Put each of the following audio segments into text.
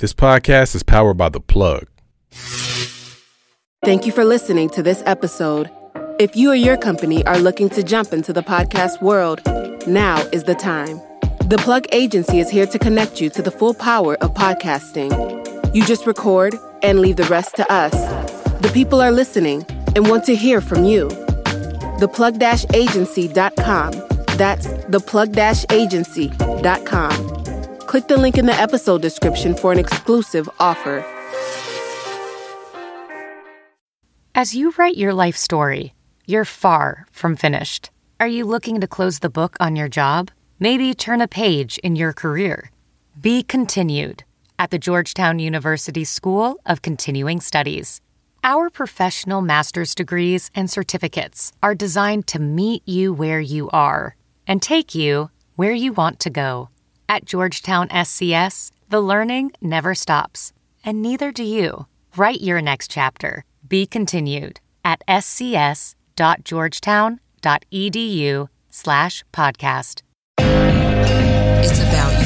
This podcast is powered by The Plug. Thank you for listening to this episode. If you or your company are looking to jump into the podcast world, now is the time. The Plug Agency is here to connect you to the full power of podcasting. You just record and leave the rest to us. The people are listening and want to hear from you. Theplug-agency.com. That's theplug-agency.com. Click the link in the episode description for an exclusive offer. As you write your life story, you're far from finished. Are you looking to close the book on your job? Maybe turn a page in your career? Be continued at the Georgetown University School of Continuing Studies. Our professional master's degrees and certificates are designed to meet you where you are and take you where you want to go. At Georgetown SCS, the learning never stops, and neither do you. Write your next chapter. Be continued at scs.georgetown.edu slash podcast. It's about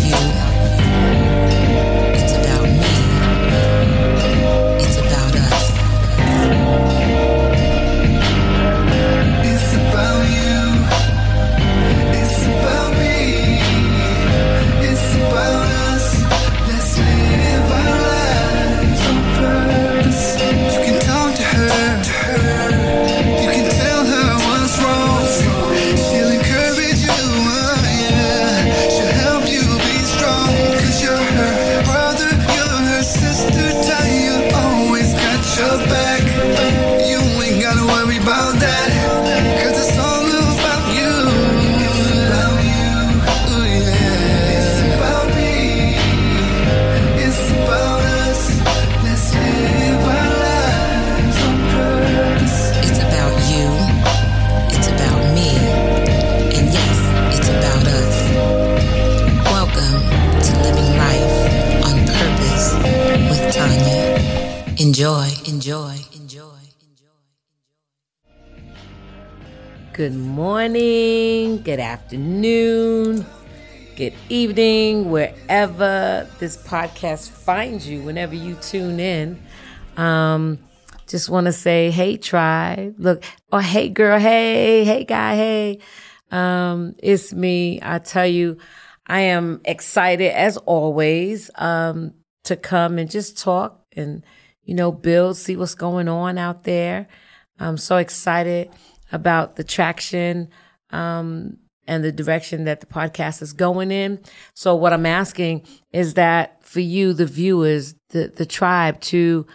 wherever this podcast finds you, whenever you tune in. Um, just want to say, hey, tribe. Look, or hey, girl, hey, hey, guy, hey. Um, it's me. I tell you, I am excited as always um, to come and just talk and, you know, build, see what's going on out there. I'm so excited about the traction um, and the direction that the podcast is going in. So what I'm asking is that for you, the viewers, the the tribe, to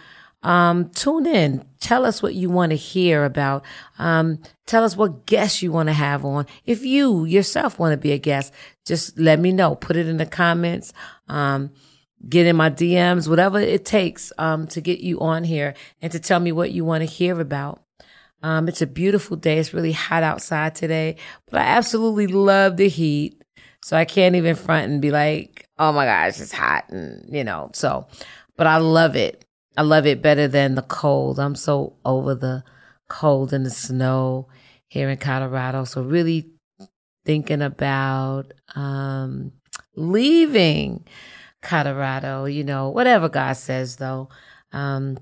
um, tune in. Tell us what you want to hear about. Um, tell us what guests you want to have on. If you yourself want to be a guest, just let me know. Put it in the comments. Um, get in my DMs, whatever it takes um, to get you on here and to tell me what you want to hear about. Um, it's a beautiful day. It's really hot outside today, but I absolutely love the heat. So I can't even front and be like, oh my gosh, it's hot. And, you know, so, but I love it. I love it better than the cold. I'm so over the cold and the snow here in Colorado. So really thinking about, um, leaving Colorado, you know, whatever God says though. Um,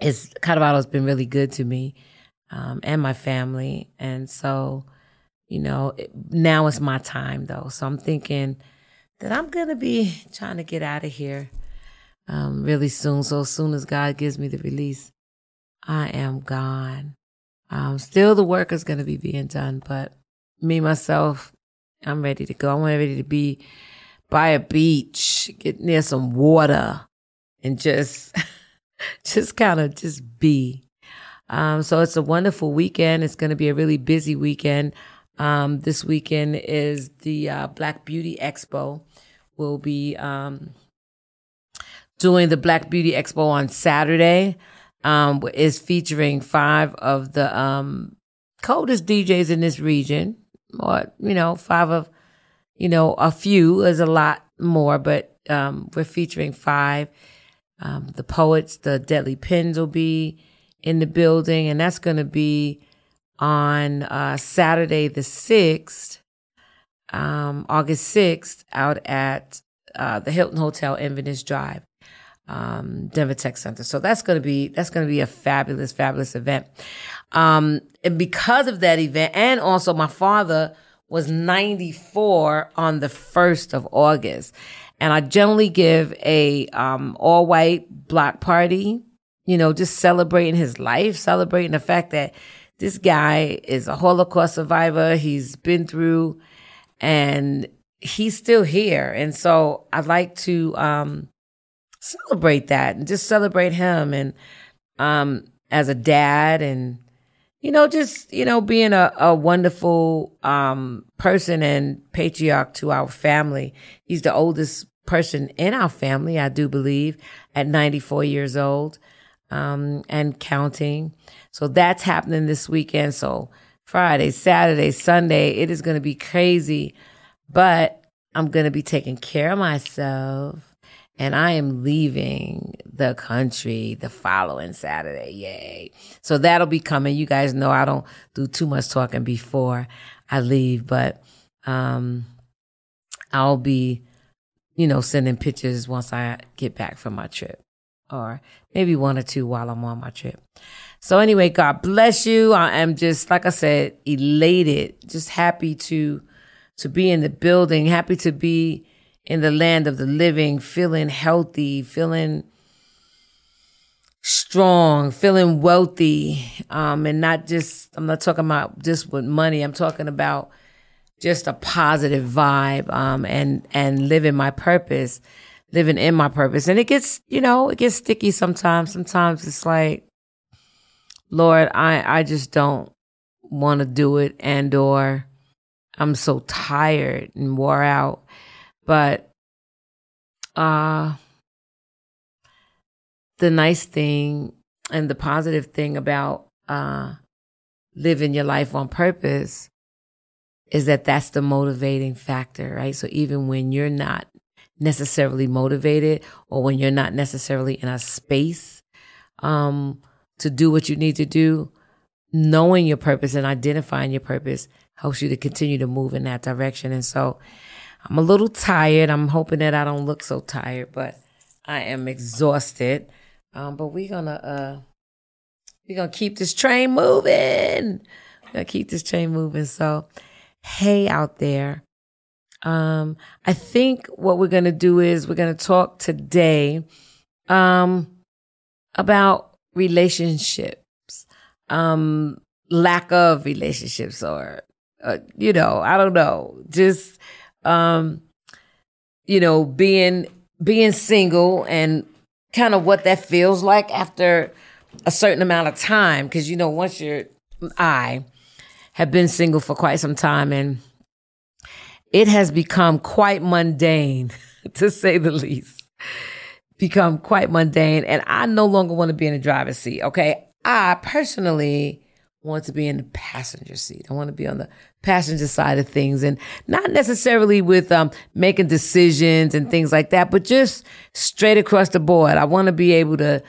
is Colorado's been really good to me um, and my family. And so, you know, it, now is my time though. So I'm thinking that I'm going to be trying to get out of here um, really soon. So as soon as God gives me the release, I am gone. Um, still, the work is going to be being done, but me, myself, I'm ready to go. I'm ready to be by a beach, get near some water and just, just kind of just be. Um, so it's a wonderful weekend. It's going to be a really busy weekend. Um, this weekend is the uh, Black Beauty Expo. We'll be um, doing the Black Beauty Expo on Saturday. Um, is featuring five of the um, coldest DJs in this region, or you know, five of you know a few is a lot more, but um, we're featuring five. Um, the poets, the Deadly Pins will be in the building, and that's going to be on uh, Saturday the 6th, um, August 6th, out at uh, the Hilton Hotel Inverness Drive. um, Denver Tech Center. So that's going to be that's going to be a fabulous, fabulous event. Um, and because of that event, and also my father was 94 on the 1st of August. And I generally give a um, all white block party, you know, just celebrating his life, celebrating the fact that this guy is a Holocaust survivor. He's been through and he's still here. And so I'd like to um, celebrate that and just celebrate him and um, as a dad and you know, just, you know, being a, a wonderful um, person and patriarch to our family. He's the oldest person in our family, I do believe, at 94 years old um, and counting. So that's happening this weekend. So Friday, Saturday, Sunday, it is going to be crazy, but I'm going to be taking care of myself and I am leaving the country the following Saturday. Yay. So that'll be coming. You guys know I don't do too much talking before I leave, but um I'll be, you know, sending pictures once I get back from my trip. Or maybe one or two while I'm on my trip. So anyway, God bless you. I am just like I said, elated, just happy to to be in the building, happy to be in the land of the living, feeling healthy, feeling strong, feeling wealthy, um, and not just, I'm not talking about just with money, I'm talking about just a positive vibe, um, and, and living my purpose, living in my purpose. And it gets, you know, it gets sticky sometimes. Sometimes it's like, Lord, I, I just don't want to do it and or I'm so tired and wore out. But uh the nice thing and the positive thing about uh living your life on purpose is that that's the motivating factor, right? So even when you're not necessarily motivated or when you're not necessarily in a space um to do what you need to do, knowing your purpose and identifying your purpose helps you to continue to move in that direction. And so I'm a little tired. I'm hoping that I don't look so tired, but I am exhausted. Um, but we're gonna uh we're gonna keep this train moving. We're gonna keep this train moving. So hey out there. Um, I think what we're gonna do is we're gonna talk today um about relationships, um, lack of relationships or uh, you know, I don't know. Just um, you know, being being single and kind of what that feels like after a certain amount of time. Because you know, once you're, I have been single for quite some time, and it has become quite mundane, to say the least. Become quite mundane, and I no longer want to be in the driver's seat. Okay, I personally want to be in the passenger seat. I want to be on the passenger side of things and not necessarily with um, making decisions and things like that, but just straight across the board. I want to be able to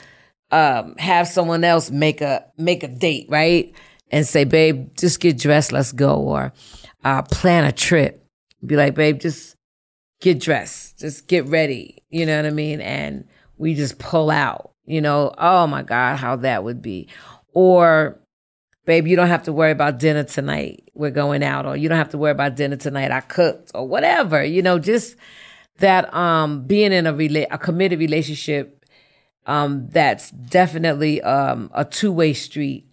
um, have someone else make a make a date, right? And say, babe, just get dressed, let's go, or uh, plan a trip. Be like, babe, just get dressed, just get ready. You know what I mean? And we just pull out. You know, oh my God, how that would be. Or babe, you don't have to worry about dinner tonight. We're going out, or you don't have to worry about dinner tonight. I cooked, or whatever. You know, just that um being in a rela- a committed relationship um that's definitely um a two-way street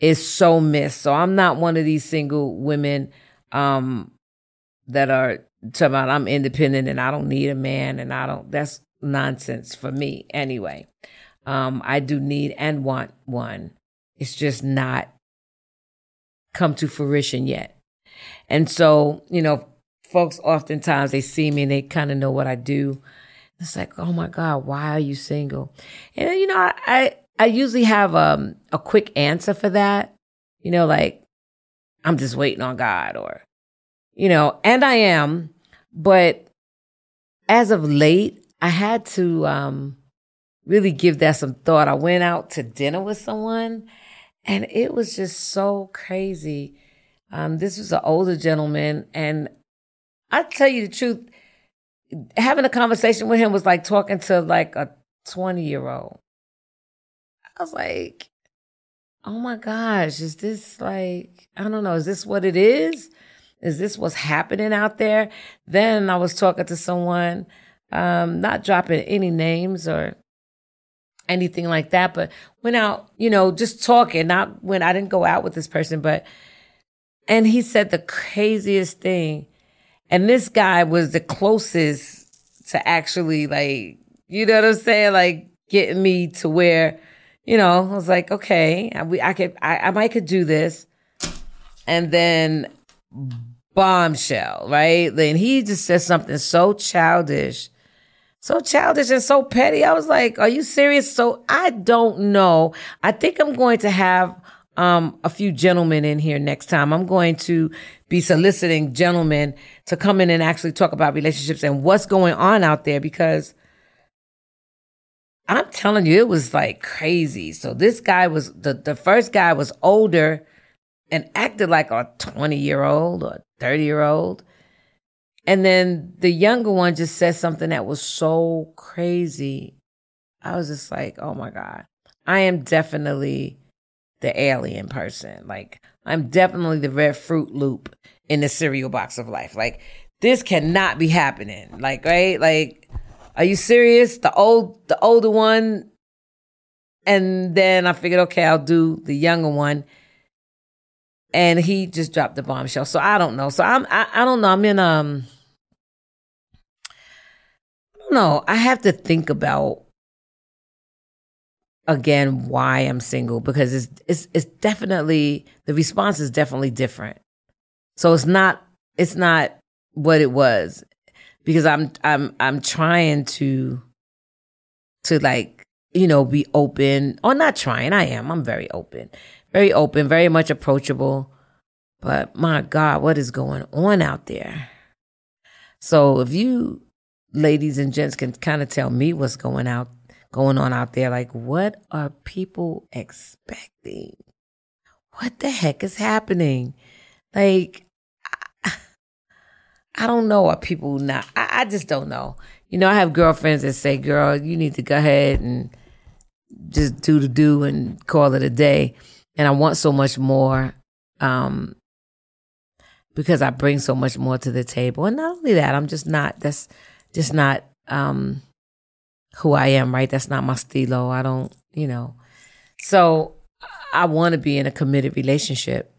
is so missed. So I'm not one of these single women um that are talking about I'm independent and I don't need a man and I don't that's nonsense for me anyway. Um I do need and want one. It's just not come to fruition yet. And so, you know, folks oftentimes they see me and they kind of know what I do. It's like, oh my God, why are you single? And you know, I I, I usually have um, a quick answer for that. You know, like I'm just waiting on God, or you know, and I am, but as of late, I had to um, really give that some thought. I went out to dinner with someone and it was just so crazy. Um, this was an older gentleman, and I tell you the truth, having a conversation with him was like talking to like a 20 year old. I was like, oh my gosh, is this like, I don't know, is this what it is? Is this what's happening out there? Then I was talking to someone, um, not dropping any names or anything like that, but went out, you know, just talking, not when I didn't go out with this person, but, and he said the craziest thing. And this guy was the closest to actually like, you know what I'm saying? Like getting me to where, you know, I was like, okay, I, we, I could, I, I might could do this. And then bombshell, right? Then he just said something so childish, so childish and so petty. I was like, are you serious? So I don't know. I think I'm going to have um, a few gentlemen in here next time. I'm going to be soliciting gentlemen to come in and actually talk about relationships and what's going on out there because I'm telling you, it was like crazy. So this guy was the, the first guy was older and acted like a 20 year old or 30 year old. And then the younger one just said something that was so crazy. I was just like, oh my God. I am definitely the alien person. Like, I'm definitely the red fruit loop in the cereal box of life. Like, this cannot be happening. Like, right? Like, are you serious? The old, the older one. And then I figured, okay, I'll do the younger one. And he just dropped the bombshell. So I don't know. So I'm, I, I don't know. I'm in, um, I don't know. I have to think about again why I'm single because it's it's it's definitely the response is definitely different. So it's not it's not what it was because I'm I'm I'm trying to to like you know be open or not trying I am I'm very open very open very much approachable but my god what is going on out there so if you ladies and gents can kind of tell me what's going out going on out there. Like, what are people expecting? What the heck is happening? Like, I, I don't know. Are people not? I, I just don't know. You know, I have girlfriends that say, girl, you need to go ahead and just do the do and call it a day. And I want so much more um, because I bring so much more to the table. And not only that, I'm just not, that's just not um, who I am, right? That's not my stilo. I don't, you know. So I want to be in a committed relationship.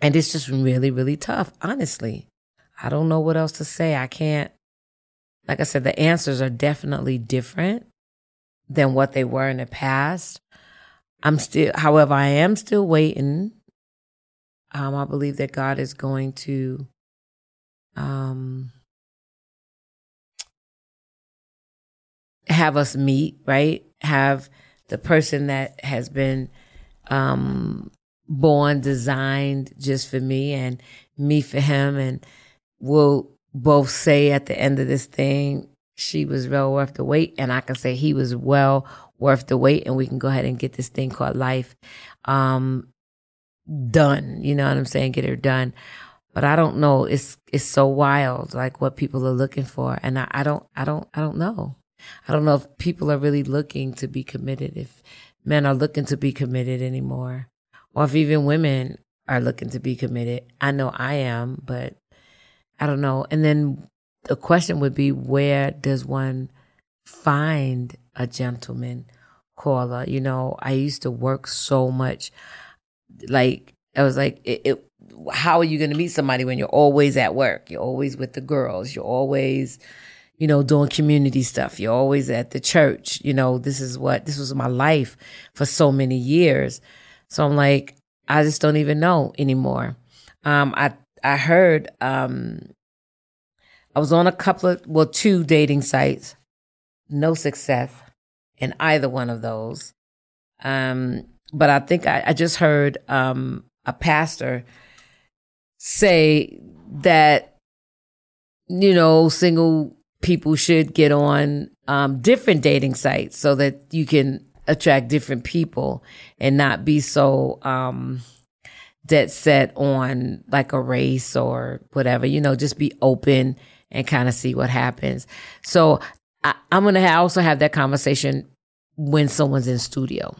And it's just really, really tough, honestly. I don't know what else to say. I can't, like I said, the answers are definitely different than what they were in the past. I'm still, however, I am still waiting. Um, I believe that God is going to, um, have us meet, right? Have the person that has been um, born, designed just for me and me for him. And we'll both say at the end of this thing, she was well worth the wait. And I can say he was well worth the wait. And we can go ahead and get this thing called life um, done. You know what I'm saying? Get her done. But I don't know. It's it's so wild, like what people are looking for, and I, I don't I don't I don't know. I don't know if people are really looking to be committed, if men are looking to be committed anymore, or if even women are looking to be committed. I know I am, but I don't know. And then the question would be where does one find a gentleman caller? You know, I used to work so much. Like, I was like, it, it how are you going to meet somebody when you're always at work? You're always with the girls. You're always, you know, doing community stuff. You're always at the church. You know, this is what, this was my life for so many years. So I'm like, I just don't even know anymore. Um, I, I heard, um, I was on a couple of, well, two dating sites, no success in either one of those. Um, but I think I, I just heard, um, a pastor say that, you know, single people should get on um, different dating sites so that you can attract different people and not be so um, dead set on like a race or whatever. You know, just be open and kind of see what happens. So I, I'm gonna ha- also have that conversation when someone's in studio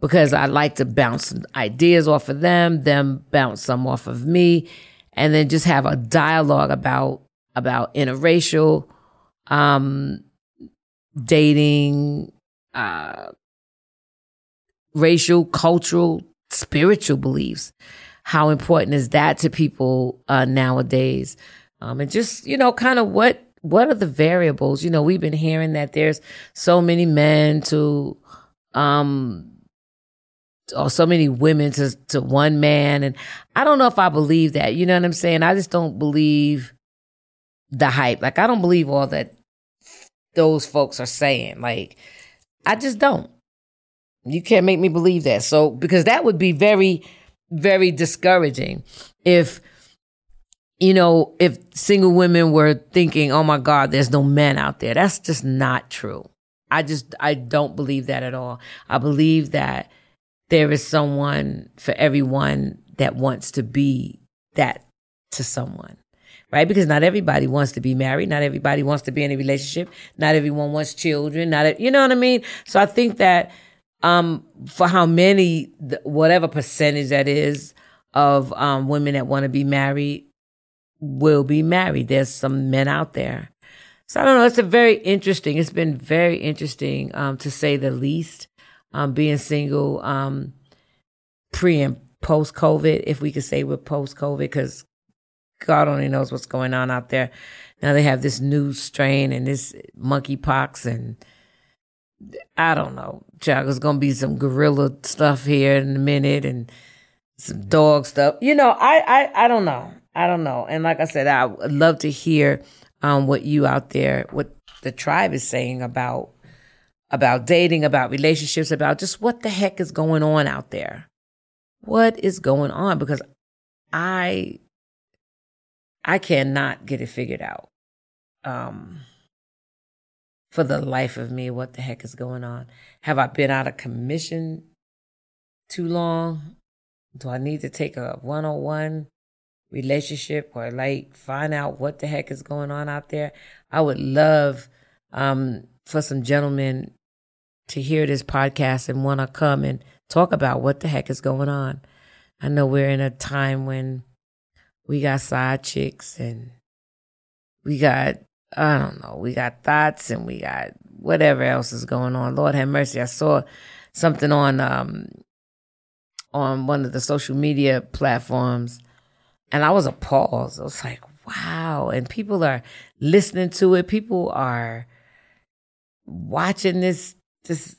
because I like to bounce ideas off of them, them bounce some off of me, and then just have a dialogue about about interracial um, dating, uh, racial, cultural, spiritual beliefs. How important is that to people uh, nowadays? Um, and just you know, kind of what what are the variables? You know, we've been hearing that there's so many men to um or so many women to to one man and I don't know if I believe that. You know what I'm saying? I just don't believe the hype. Like I don't believe all that those folks are saying. Like I just don't. You can't make me believe that. So because that would be very very discouraging if you know, if single women were thinking, "Oh my god, there's no men out there." That's just not true. I just I don't believe that at all. I believe that there is someone for everyone that wants to be that to someone. Right? Because not everybody wants to be married, not everybody wants to be in a relationship, not everyone wants children, not you know what I mean? So I think that um for how many whatever percentage that is of um women that want to be married will be married. There's some men out there. So I don't know. It's a very interesting. It's been very interesting, um, to say the least. Um, being single, um, pre and post COVID, if we could say we're post COVID, because God only knows what's going on out there. Now they have this new strain and this monkeypox, and I don't know. Chuck, there's gonna be some gorilla stuff here in a minute, and some dog stuff. You know, I I I don't know. I don't know. And like I said, I would love to hear um, what you out there, what the tribe is saying about about dating, about relationships, about just what the heck is going on out there. What is going on? Because I I cannot get it figured out. Um for the life of me, what the heck is going on? Have I been out of commission too long? Do I need to take a 101 relationship or like find out what the heck is going on out there. I would love um, for some gentlemen to hear this podcast and want to come and talk about what the heck is going on. I know we're in a time when we got side chicks and we got, I don't know, we got thoughts and we got whatever else is going on. Lord have mercy. I saw something on, um, on one of the social media platforms and I was appalled. I was like, wow. And people are listening to it. People are watching this, this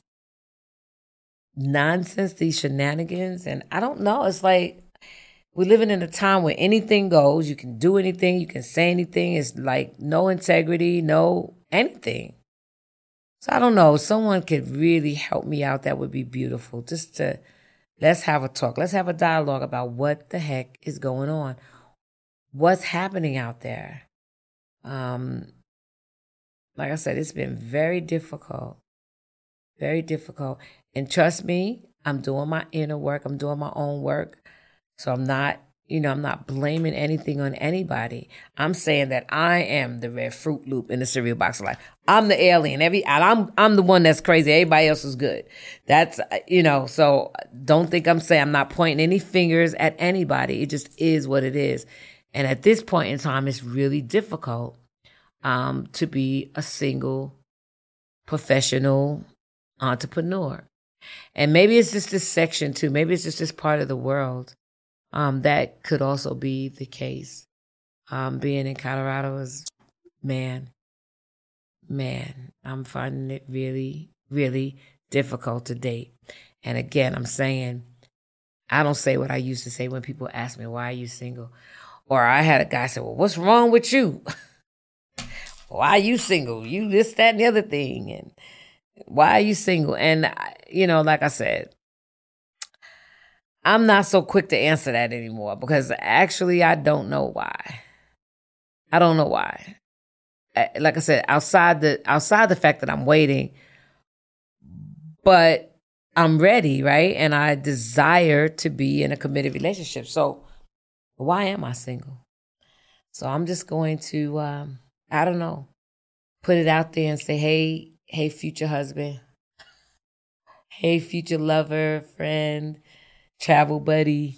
nonsense, these shenanigans. And I don't know. It's like we're living in a time where anything goes. You can do anything. You can say anything. It's like no integrity, no anything. So I don't know. Someone could really help me out. That would be beautiful. Just to Let's have a talk. Let's have a dialogue about what the heck is going on. What's happening out there? Um, like I said, it's been very difficult. Very difficult. And trust me, I'm doing my inner work. I'm doing my own work. So I'm not you know, I'm not blaming anything on anybody. I'm saying that I am the red fruit loop in the cereal box of life. I'm the alien. Every I'm I'm the one that's crazy. Everybody else is good. That's you know. So don't think I'm saying I'm not pointing any fingers at anybody. It just is what it is. And at this point in time, it's really difficult um, to be a single professional entrepreneur. And maybe it's just this section too. Maybe it's just this part of the world um, that could also be the case. Um, being in Colorado is, man, man, I'm finding it really, really difficult to date. And again, I'm saying, I don't say what I used to say when people ask me, why are you single? Or I had a guy say, well, what's wrong with you? why are you single? You this, that, and the other thing. And why are you single? And, you know, like I said, I'm not so quick to answer that anymore because actually I don't know why. I don't know why. Like I said, outside the outside the fact that I'm waiting, but I'm ready, right? And I desire to be in a committed relationship. So why am I single? So I'm just going to um, I don't know. put it out there and say, hey, hey, future husband, hey, future lover, friend, travel buddy,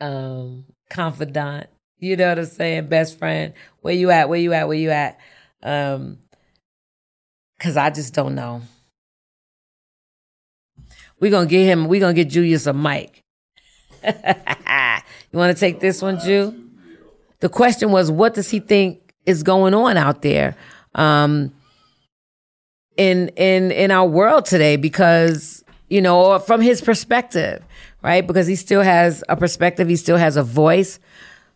um, confidant. You know what I'm saying? Best friend. Where you at? Where you at? Where you at? Um, cause I just don't know. We're gonna get him, we're gonna get Julius a mic. you wanna take this one, Jew? The question was, what does he think is going on out there? Um, in in in our world today because you know from his perspective right because he still has a perspective he still has a voice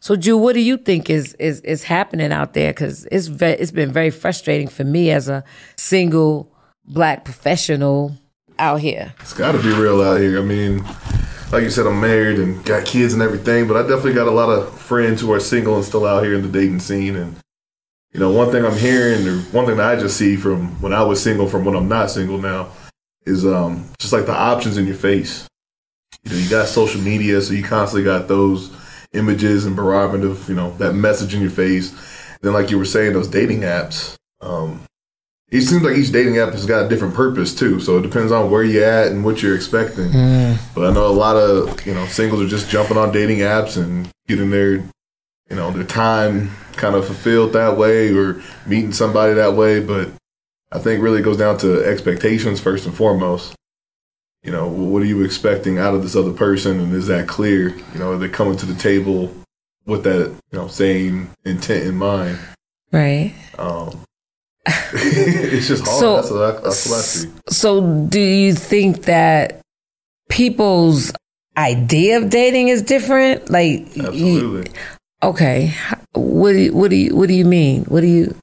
so Jew what do you think is is is happening out there cuz it's ve- it's been very frustrating for me as a single black professional out here It's got to be real out here. I mean, like you said, I'm married and got kids and everything, but I definitely got a lot of friends who are single and still out here in the dating scene. And you know, one thing I'm hearing, or one thing that I just see from when I was single, from when I'm not single now, is um just like the options in your face. You know, you got social media, so you constantly got those images and barometer you know that message in your face. Then, like you were saying, those dating apps. Um, it seems like each dating app has got a different purpose too. So it depends on where you're at and what you're expecting. But I know a lot of you know singles are just jumping on dating apps and getting their you know their time kind of fulfilled that way or meeting somebody that way. But I think really it goes down to expectations first and foremost. You know, what are you expecting out of this other person, and is that clear? You know, are they coming to the table with that you know same intent in mind? right Um, it's just hard. So- that's, what I, that's what I see. so do you think that people's idea of dating is different like Absolutely. okay what do you, what do you what do you mean what do you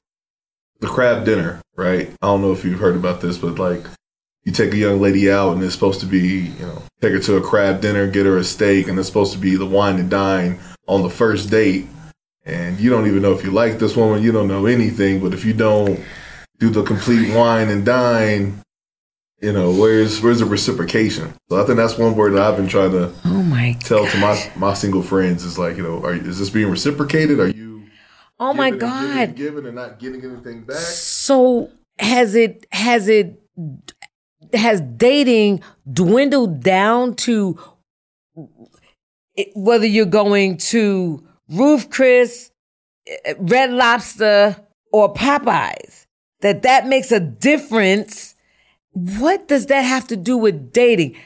the crab dinner, right? I don't know if you've heard about this, but like you take a young lady out and it's supposed to be, you know, take her to a crab dinner, get her a steak, and it's supposed to be the wine and dine on the first date. And you don't even know if you like this woman, you don't know anything, but if you don't do the complete wine and dine, you know, where's where's the reciprocation? So I think that's one word that I've been trying to oh my tell to my my single friends is like, you know, are, is this being reciprocated? Are you oh my giving and giving god and giving and not getting anything back? So has it has it has dating dwindled down to whether you're going to Ruth's Chris, eh, Red Lobster, or Popeyes? That that makes a difference. What does that have to do with dating?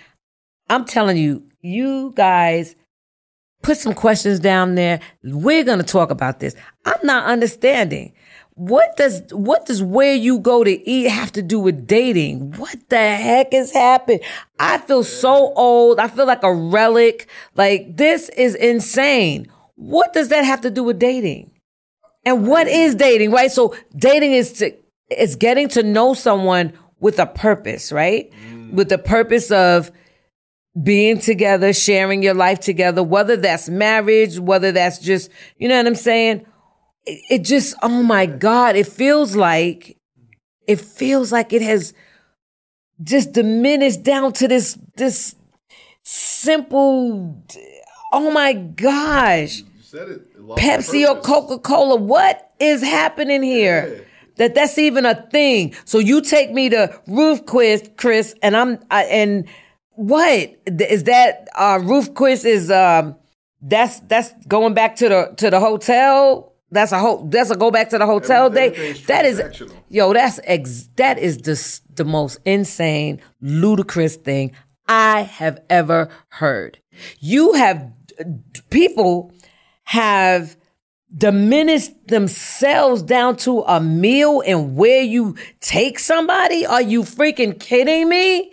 I'm telling you, you guys put some questions down there. We're going to talk about this. I'm not understanding. What does what does where you go to eat have to do with dating? What the heck has happened? I feel so old. I feel like a relic. Like this is insane. What does that have to do with dating? And what is dating, right? So dating is to is getting to know someone with a purpose, right? Mm. With the purpose of being together, sharing your life together, whether that's marriage, whether that's just, you know what I'm saying? It, just, oh my God, it feels like, it feels like it has just diminished down to this, this simple, oh my gosh. You said it. it Pepsi or. Coca Cola. What is happening here? That that's even a thing. So you take me to Roof Quiz, Chris, and I'm I, and what is that? Uh, Roof Quiz is um that's that's going back to the to the hotel. That's a whole. That's a go back to the hotel day. That is yo. That's ex. That is the the most insane, ludicrous thing I have ever heard. You have people have diminished themselves down to a meal and where you take somebody? Are you freaking kidding me?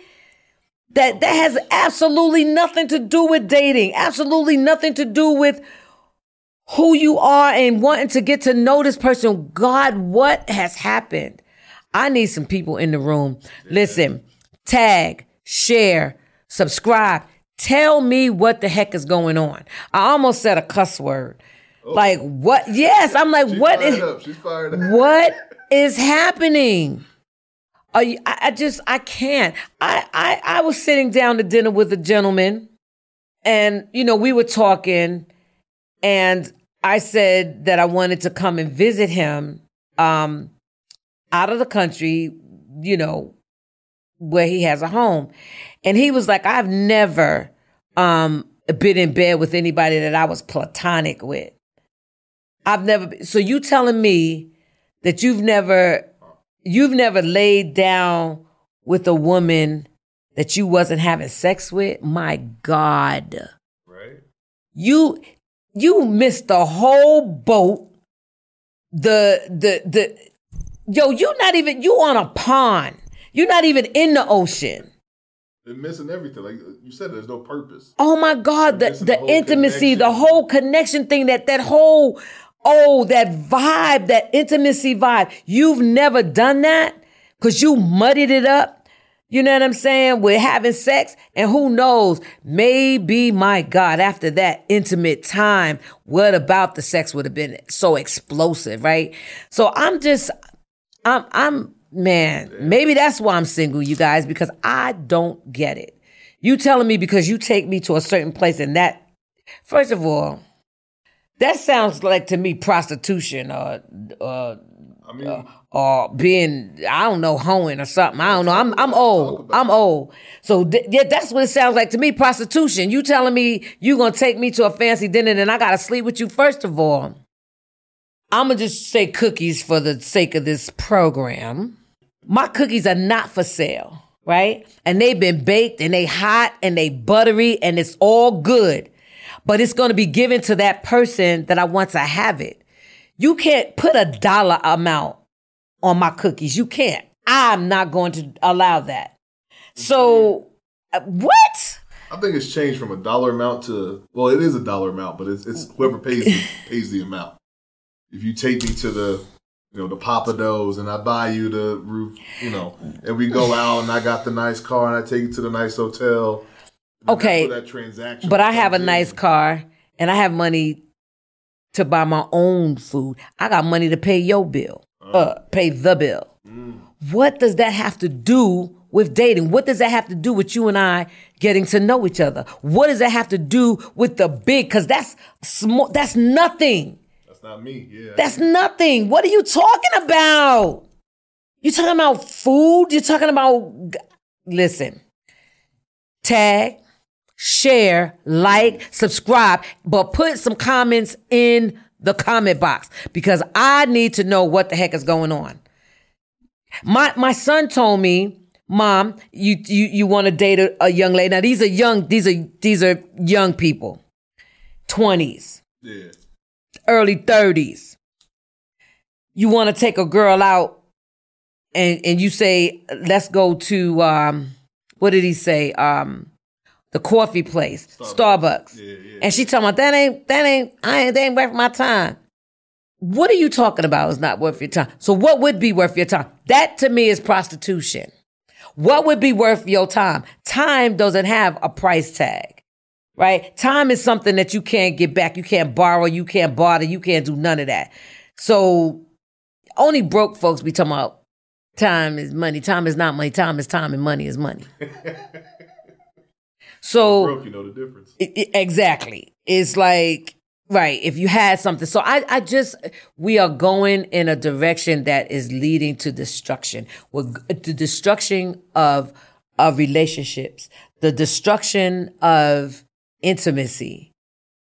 That that has absolutely nothing to do with dating. Absolutely nothing to do with who you are and wanting to get to know this person. God, what has happened? I need some people in the room. Listen, tag, share, subscribe. Tell me what the heck is going on. I almost said a cuss word. Oh. Like what? Yes, I'm like, She's what is up. She's fired up. what is happening? Are you, I, I just I can't. I, I I was sitting down to dinner with a gentleman, and you know we were talking, and I said that I wanted to come and visit him, um, out of the country, you know, where he has a home. And he was like, I've never um been in bed with anybody that I was platonic with. I've never been, so you telling me that you've never you've never laid down with a woman that you wasn't having sex with? My God. Right. You you missed the whole boat. The the the yo, you're not even you on a pond. You're not even in the ocean. They're missing everything. Like you said, there's no purpose. Oh my God, the, the the intimacy, the whole connection thing, that that whole oh, that vibe, that intimacy vibe. You've never done that because you muddied it up. You know what I'm saying? With having sex, and who knows? Maybe, my God, after that intimate time, what about the sex would have been so explosive, right? So I'm just, I'm, I'm, man, maybe that's why I'm single, you guys, because I don't get it. You telling me because you take me to a certain place and that, first of all, that sounds like to me prostitution or, or I mean, uh, or being I don't know hoeing or something. I don't know. I'm I'm old. I'm old. So th- yeah, that's what it sounds like to me. Prostitution. You telling me you gonna take me to a fancy dinner and I gotta sleep with you? First of all, I'm gonna just say cookies for the sake of this program. My cookies are not for sale, right? And they've been baked and they hot and they buttery and it's all good. But it's gonna be given to that person that I want to have it. You can't put a dollar amount on my cookies. You can't. I'm not going to allow that. So, uh, what? I think it's changed from a dollar amount to well, it is a dollar amount, but it's, it's whoever pays the, pays the amount. If you take me to the you know the Pappadeaux and I buy you the roof, you know, and we go out and I got the nice car and I take you to the nice hotel. Okay, that transaction. But I have a comes nice car and I have money to buy my own food. I got money to pay your bill, uh, pay the bill. What does that have to do with dating? What does that have to do with you and I getting to know each other? What does that have to do with the big? Because that's small. That's nothing. That's not me. Yeah. That's nothing. What are you talking about? You talking about food? You're talking about listen. Tag, share, like, subscribe, but put some comments in the comment box because I need to know what the heck is going on. My my son told me, "Mom, you you you want to date a, a young lady? Now these are young. These are these are young people, twenties, yeah. early 30s. You want to take a girl out and and you say, "Let's go to um what did he say? Um the coffee place, Starbucks." Yeah, yeah. And she talking about that ain't that ain't I ain't that ain't worth my time. What are you talking about is not worth your time? So what would be worth your time? That to me is prostitution. What would be worth your time? Time doesn't have a price tag right? Time is something that you can't get back. You can't borrow. You can't barter. You can't do none of that. So only broke folks be talking about time is money. Time is not money. Time is time and money is money. so Broke, you know the difference. I- I- exactly. It's like right. If you had something, so I, I just we are going in a direction that is leading to destruction. The destruction of of relationships, the destruction of intimacy.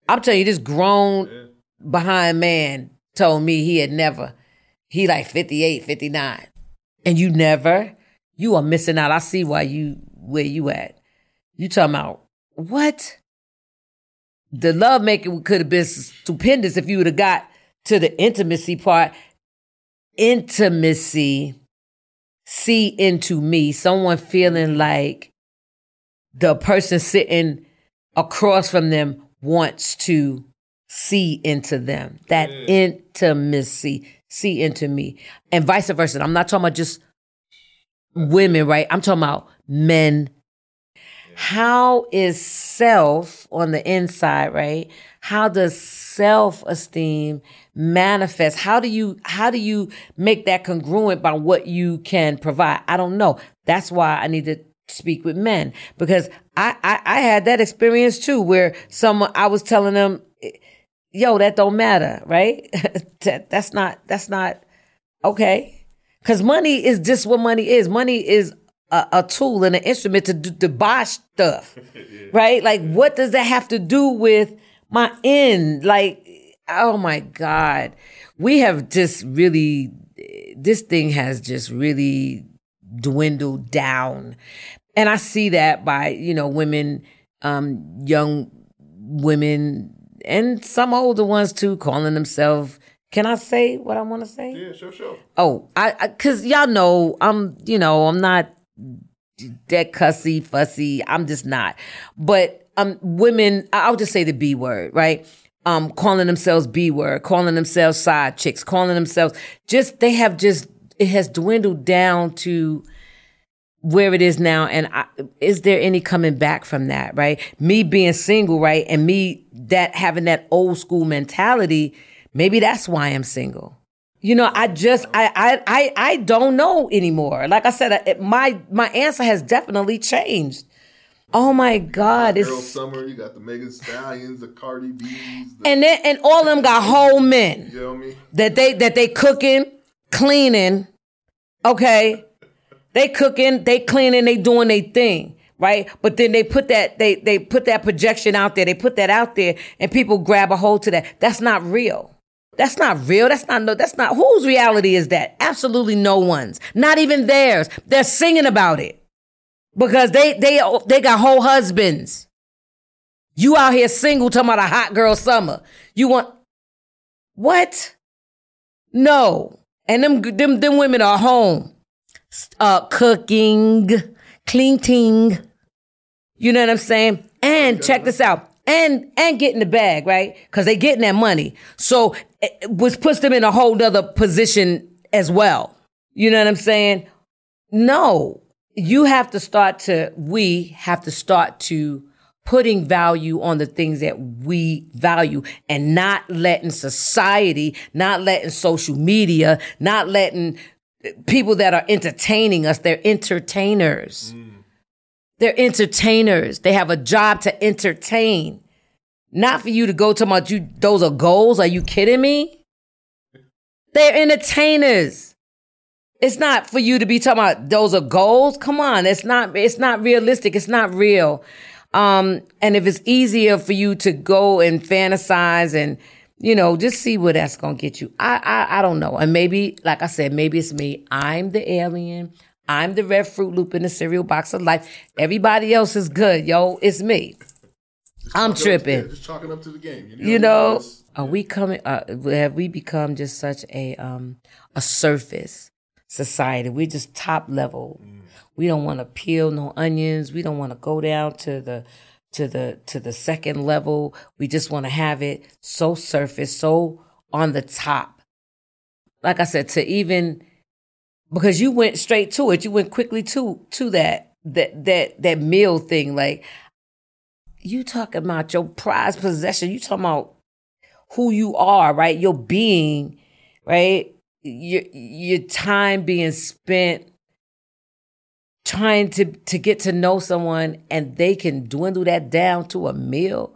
I'm telling you, this grown behind man told me he had never. He like 58, 59. And you never, you are missing out. I see why you where you at. You talking about what? The love making could have been stupendous if you would have got to the intimacy part. Intimacy, see into me, someone feeling like the person sitting across from them wants to see into them. That intimacy, see into me, and vice versa. I'm not talking about just women, right? I'm talking about men. How is self on the inside, right? How does self esteem manifest? How do you how do you make that congruent by what you can provide? I don't know. That's why I need to speak with men because I, I I had that experience too where someone I was telling them, yo, that don't matter, right? that, that's not that's not okay. Because money is just what money is. Money is a, a tool and an instrument to, do- stuff, right? Like, what does that have to do with my end? Like, oh my God. We have just really, this thing has just really dwindled down. And I see that by, you know, women, um, young women, and some older ones too, calling themselves. Can I say what I want to say? Yeah, sure, sure. Oh, I, I cause y'all know I'm, you know, I'm not that cussy, fussy. I'm just not. But um women, I'll just say the B word, right? Um, calling themselves B word, calling themselves side chicks, calling themselves just they have just it has dwindled down to where it is now and I, is there any coming back from that right me being single right and me that having that old school mentality maybe that's why i'm single you know i just i i i, I don't know anymore like i said I, my my answer has definitely changed oh my god Girl it's Summer, you got the Megan Stallions, the Cardi B's, the, and then and all of them got whole men you know I mean? that they that they cooking, cleaning, okay? They cooking, they cleaning, they doing their thing, right? But then they put that they they put that projection out there, they put that out there, and people grab a hold to that. That's not real. That's not real. That's not no. That's not whose reality is that? Absolutely no one's. Not even theirs. They're singing about it because they they they got whole husbands. You out here single talking about a hot girl summer. You want what? No. And them them them women are home. Uh cooking, cleaning. You know what I'm saying? And check this out. And and getting the bag, right? Because they getting that money. So which puts them in a whole nother position as well. You know what I'm saying? No. You have to start to, we have to start to putting value on the things that we value and not letting society, not letting social media, not letting people that are entertaining us, they're entertainers. Mm. They're entertainers. They have a job to entertain. Not for you to go to my you those are goals. Are you kidding me? They're entertainers. It's not for you to be talking about those are goals. Come on, it's not it's not realistic. It's not real. Um, and if it's easier for you to go and fantasize and you know, just see where that's gonna get you. I I I don't know. And maybe, like I said, maybe it's me. I'm the alien. I'm the red Froot Loop in the cereal box of life. Everybody else is good, yo. It's me. I'm tripping. just chalking up to the game. You know, You know, are we coming? Uh, have we become just such a um a surface society? We're just top level. We don't want to peel no onions. We don't want to go down to the to the to the second level. We just want to have it so surface, so on the top. Like I said, to even because you went straight to it, you went quickly to to that that that that meal thing. Like you talking about your prized possession. You talking about who you are, right? Your being, right? Your your time being spent trying to to get to know someone and they can dwindle that down to a meal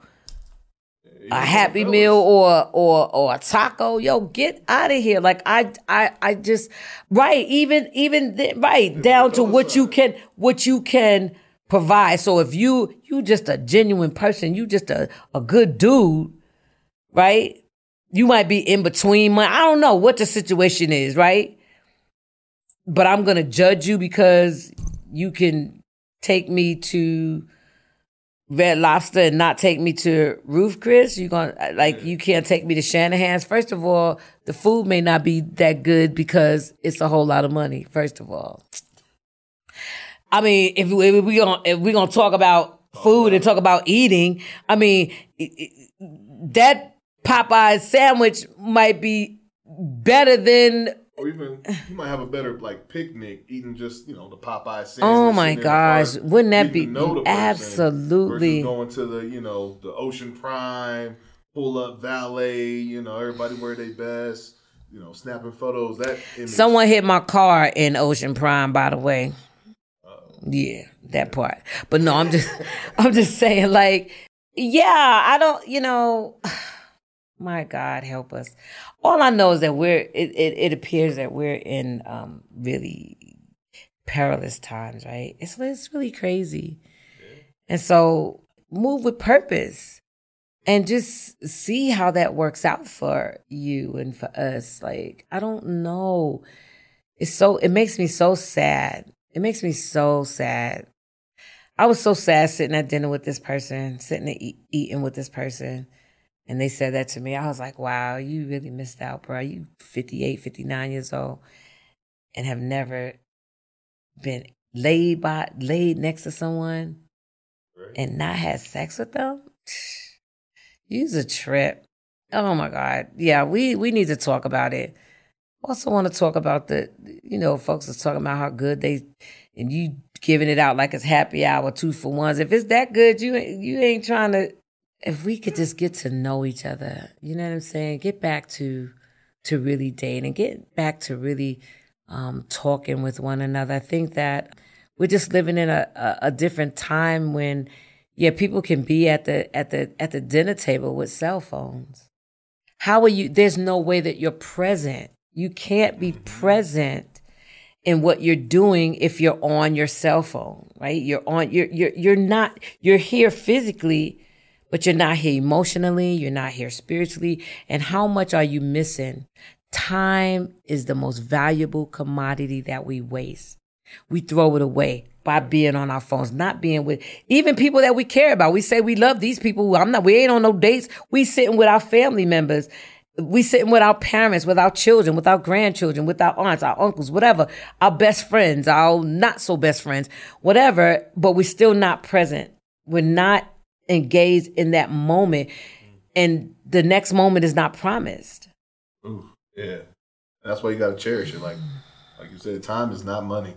a happy meal or or or a taco. Yo get out of here. Like i i i just right even even th- right down to what you can what you can provide. So if you you just a genuine person you just a, a good dude right? You might be in between my i don't know what the situation is right? But i'm gonna judge you because you can take me to Red Lobster and not take me to Ruth's Chris? You gonna uh, like you can't take me to Shanahan's? First of all, the food may not be that good because it's a whole lot of money. First of all, I mean, if, we- if we gonna if we gonna talk about food and talk about eating, I mean, that Popeye sandwich might be better than Or even you might have a better like picnic eating just you know the Popeye sandwich. Oh my sitting in the gosh, wouldn't that be- absolutely. going to the you know the Ocean Prime, pull up valet, you know everybody wear their best, you know snapping photos. That image, Someone hit my car in Ocean Prime, by the way. Yeah, that part. But no, I'm just I'm just saying, like, yeah, I don't, you know, My God, help us. All I know is that we're. It, it, it appears that we're in um, really perilous times, right? It's it's really crazy, and so move with purpose, and just see how that works out for you and for us. Like I don't know. It's so. It makes me so sad. It makes me so sad. I was so sad sitting at dinner with this person, sitting and eat, eating with this person. And they said that to me. I was like, wow, you really missed out, bro. You 58, 59 years old and have never been laid by laid next to someone and not had sex with them. You's a trip. Oh my God. Yeah, we we need to talk about it. Also want to talk about the you know, folks are talking about how good they and you giving it out like it's happy hour, two for ones. If it's that good, you you ain't trying to. If we could just get to know each other, you know what I'm saying? Get back to to really dating, get back to really um, talking with one another. I think that we're just living in a, a, a different time when, yeah, people can be at the at the at the dinner table with cell phones. How are you? There's no way that you're present. You can't be present in what you're doing if you're on your cell phone, right? You're on you're you're you're not you're here physically, but you're not here emotionally, you're not here spiritually. And how much are you missing? Time is the most valuable commodity that we waste. We throw it away by being on our phones, not being with even people that we care about. We say we love these people. I'm not, we ain't on no dates. We sitting with our family members. We sitting with our parents, with our children, with our grandchildren, with our aunts, our uncles, whatever, our best friends, our not so best friends, whatever, but we're still not present. We're not engaged in that moment. And the next moment is not promised. Ooh, yeah. That's why you gotta cherish it. Like like you said, time is not money.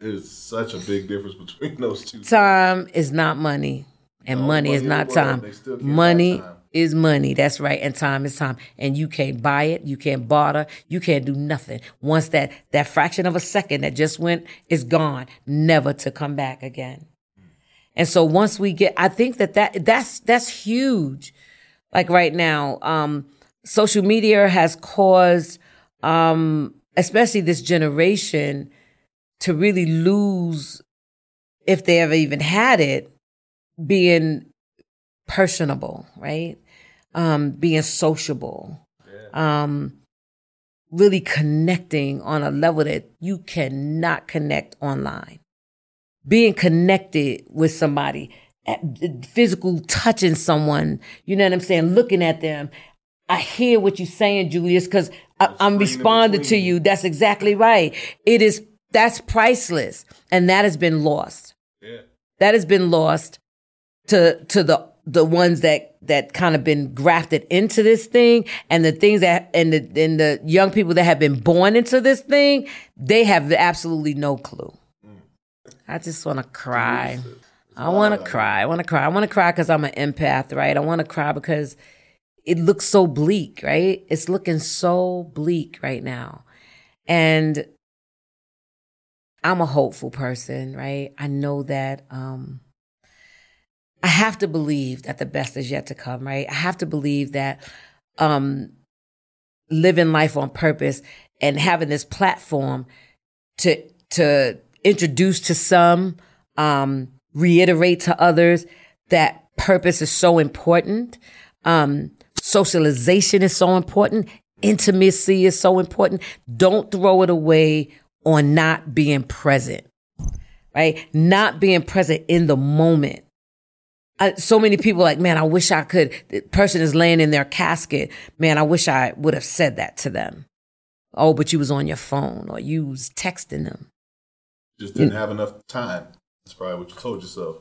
There's such a big difference between those two. Time is not money, and No, money is money not is what? time. They still can't buy Money time. is money. That's right, and time is time. And you can't buy it. You can't barter. You can't do nothing. Once that that fraction of a second that just went is gone, never to come back again. And so once we get, I think that that that's that's huge. Like right now, um, social media has caused, um, especially this generation, to really lose, if they ever even had it, being personable, right? Um, being sociable, um, really connecting on a level that you cannot connect online. Being connected with somebody, physical touching someone, you know what I'm saying? Looking at them. I hear what you're saying, Julius, because I'm responding to you. That's exactly right. It is, that's priceless. And that has been lost Yeah. that has been lost to to the the ones that that kind of been grafted into this thing and the things that and the and the young people that have been born into this thing they have absolutely no clue i just want to cry i want to cry. I want to cry. I want to cry because i'm an empath right? I want to cry because it looks so bleak right? It's looking so bleak right now. And I'm a hopeful person, right? I know that um I have to believe that the best is yet to come, right? I have to believe that um living life on purpose and having this platform to to introduce to some um reiterate to others that purpose is so important um socialization is so important intimacy is so important don't throw it away on not being present right not being present in the moment I, so many people like, man, I wish I could. The person is laying in their casket. Man, I wish I would have said that to them. Oh, but you was on your phone or you was texting them. Just didn't have enough time. That's probably what you told yourself.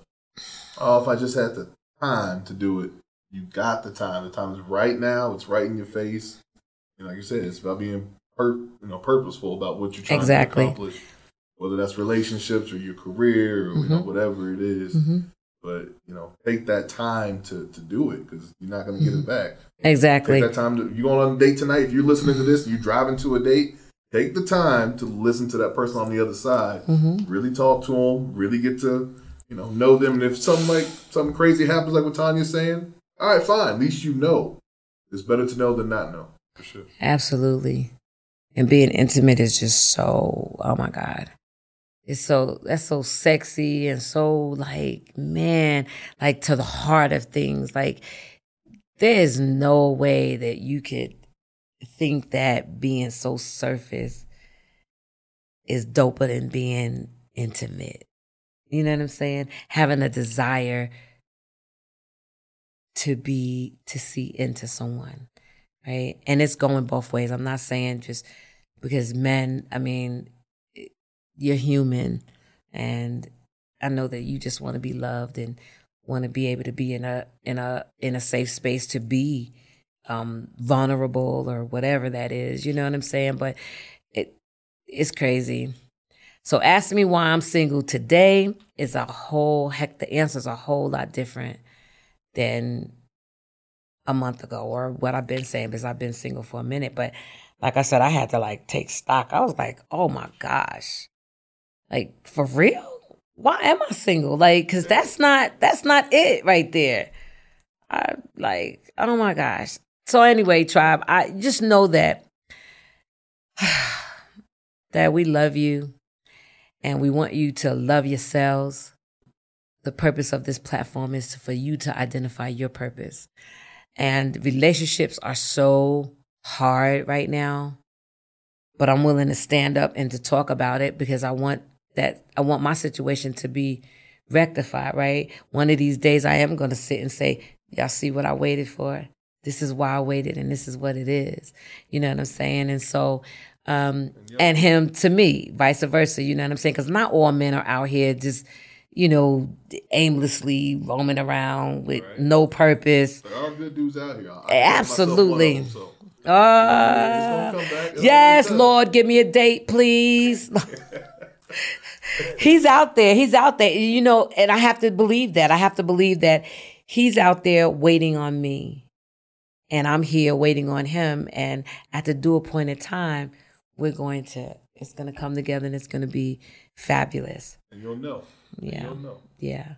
Oh, if I just had the time to do it, you got the time. The time is right now. It's right in your face. And like you said, it's about being pur- you know purposeful about what you're trying Exactly. to accomplish. Whether that's relationships or your career or you know Mhm. whatever it is. Mm-hmm. But you know, take that time to to do it because you're not going to get it back. Exactly. Take that time to you going on a date tonight. If you're listening to this you're driving to a date, take the time to listen to that person on the other side. Mm-hmm. Really talk to them. Really get to you know know them. And if something like something crazy happens, like what Tanya's saying, all right, fine. At least you know. it's better to know than not know. For sure. Absolutely. And being intimate is just so, oh my God. It's so, that's so sexy and so like, man, like to the heart of things. Like, there is no way that you could think that being so surface is doper than being intimate. You know what I'm saying? Having a desire to be, to see into someone, right? And it's going both ways. I'm not saying just because men, I mean, you're human and I know that you just want to be loved and want to be able to be in a in a in a safe space to be um vulnerable or whatever that is. You know what I'm saying? But it it's crazy. So asking me why I'm single today is a whole heck the answer is a whole lot different than a month ago or what I've been saying because I've been single for a minute. But like I said, I had to like take stock. I was like, oh my gosh. Like for real? Why am I single? Like, cause that's not that's not it right there. I like, oh my gosh. So anyway, tribe, I just know that that we love you and we want you to love yourselves. The purpose of this platform is for you to identify your purpose. And relationships are so hard right now, but I'm willing to stand up and to talk about it because I want that I want my situation to be rectified, right? One of these days I am going to sit and say, y'all see what I waited for? This is why I waited and this is what it is. You know what I'm saying? And so um and him to me, vice versa, you know what I'm saying? Cuz not all men are out here just you know, aimlessly roaming around with Right. no purpose. There are good dudes out here. I- Absolutely. myself one of them, so. Uh, It's gonna come back. It's yes. Lord, give me a date, please. he's out there. He's out there. You know, and I have to believe that. I have to believe that he's out there waiting on me. And I'm here waiting on him. And at the due appointed time, we're going to, it's going to come together and it's going to be fabulous. And you'll know. Yeah. You'll know. Yeah.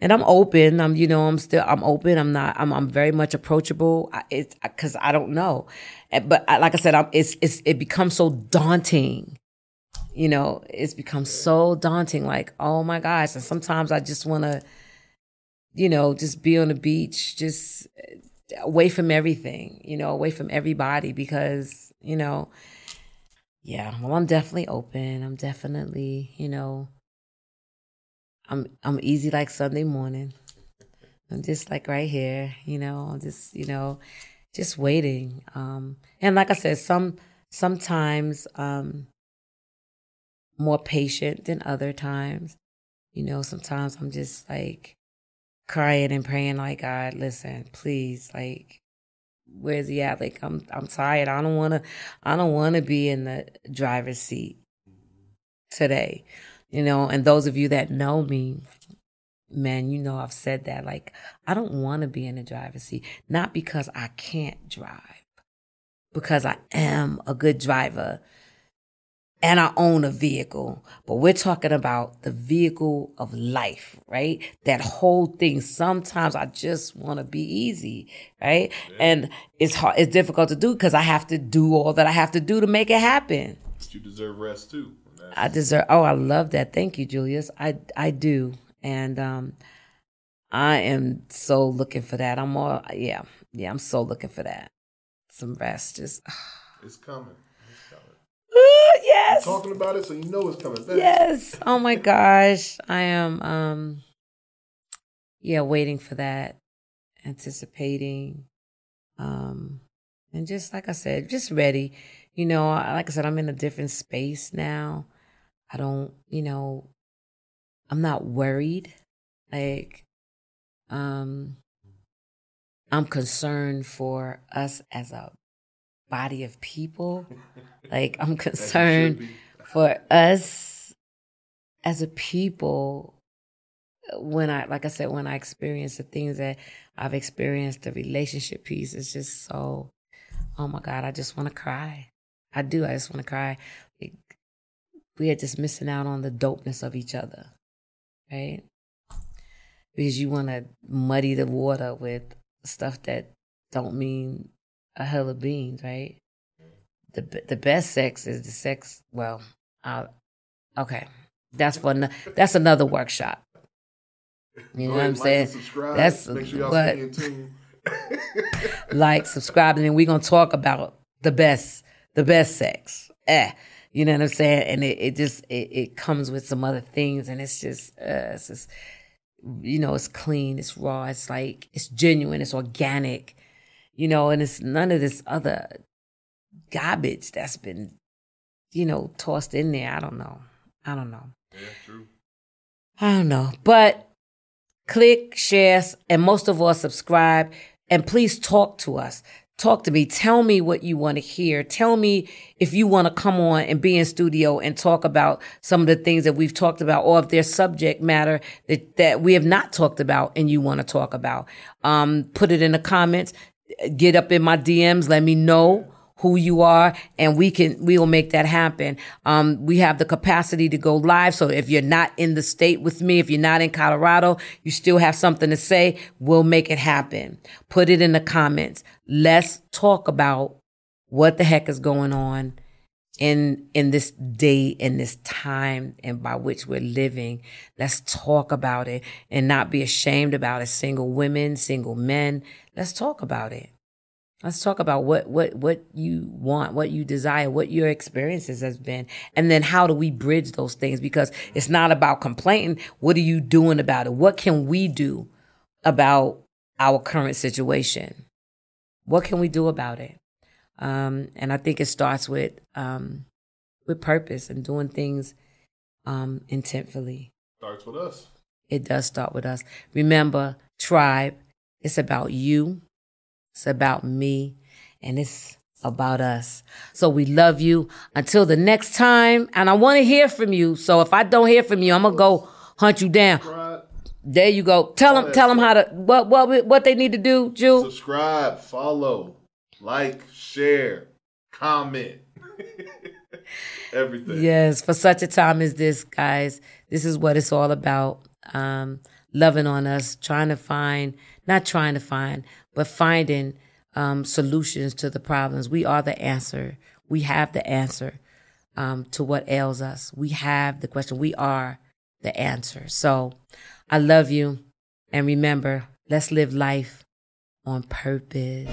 And I'm open. I'm, you know, I'm still, I'm open. I'm not, I'm, I'm very much approachable. I- It's because I don't know. But I, like I said, I'm, it's, it's, it becomes so daunting. You know, it's become so daunting. Like, oh my gosh. And sometimes I just want to, you know, just be on the beach, just uh, away from everything, you know, away from everybody because, you know, yeah, well, I'm definitely open. I'm definitely, you know, I'm I'm easy like Sunday morning. I'm just like right here, you know, I'm just, you know, just waiting. Um and like I said, some sometimes um more patient than other times. You know, sometimes I'm just like crying and praying like God, listen, please, like where's he at? Like I'm I'm tired. I don't wanna I don't wanna be in the driver's seat today. You know, and those of you that know me, man, you know I've said that. Like, I don't want to be in the driver's seat, not because I can't drive, because I am a good driver and I own a vehicle. But we're talking about the vehicle of life, right? That whole thing. Sometimes I just want to be easy, right? And it's hard, it's difficult to do because I have to do all that I have to do to make it happen. But you deserve rest too. I deserve. Oh, I love that. Thank you, Julius. I I do, and um, I am so looking for that. I'm all yeah, yeah. I'm so looking for that. Some rest, just It's coming. Ooh, yes, Talking about it, so you know it's coming back. yes. Oh my gosh, I am. Um, yeah, waiting for that, anticipating, um, and just like I said, just ready. You know, like I said, I'm in a different space now. I don't, you know, I'm not worried. Like, um, I'm concerned for us as a body of people. Like, I'm As you should concerned for us as a people uh, when i like i said when i experience the things that i've experienced the relationship piece is just so oh my god i just want to cry. I do i just want to cry. Like, we are just missing out on the dopeness of each other right? Because you want to muddy the water with stuff that don't mean a hell of beans, right? The the best sex is the sex. Well, uh, okay, that's for that's another workshop. You know what I'm like saying? That's Make sure y'all but stay like, subscribe, and then we're gonna talk about the best, the best sex. Eh, you know what I'm saying? And it, it just it, it comes with some other things, and it's just uh, it's just you know it's clean, it's raw, it's like it's genuine, it's organic, you know, and it's none of this other garbage that's been you know tossed in there. I don't know. I don't know. Yeah, true. I don't know. But click, share, and most of all, subscribe. And please talk to us. Talk to me. Tell me what you want to hear. Tell me if you want to come on and be in studio and talk about some of the things that we've talked about, or if there's subject matter that, that we have not talked about and you want to talk about. Um, put it in the comments. Get up in my DMs. Let me know who you are and we can we will make that happen. Um, we have the capacity to go live so if you're not in the state with me if you're not in colorado you still have something to say we'll make it happen. Put it in the comments. Let's talk about what the heck is going on in in this day in this time and by which we're living. Let's talk about it and not be ashamed about it. Single women single men let's talk about it Let's talk about what what what you want, what you desire, what your experiences has been, and then how do we bridge those things? Because it's not about complaining. What are you doing about it? What can we do about our current situation? What can we do about it? Um, and I think it starts with um, with purpose and doing things um, intentfully. Starts with us. It does start with us. Remember, tribe. It's about you. It's about me and it's about us. So we love you until the next time. And I want to hear from you. So if I don't hear from you, I'm going to go hunt you down. Subscribe, There you go. Tell them, tell them how to, what, what, what they need to do, Jew. subscribe, follow, like, share, comment. Everything. Yes, for such a time as this, guys, this is what it's all about. Um, loving on us, trying to find, not trying to find, but finding um, solutions to the problems. We are the answer. We have the answer um, to what ails us. We have the question. We are the answer. So I love you. And remember, let's live life on purpose.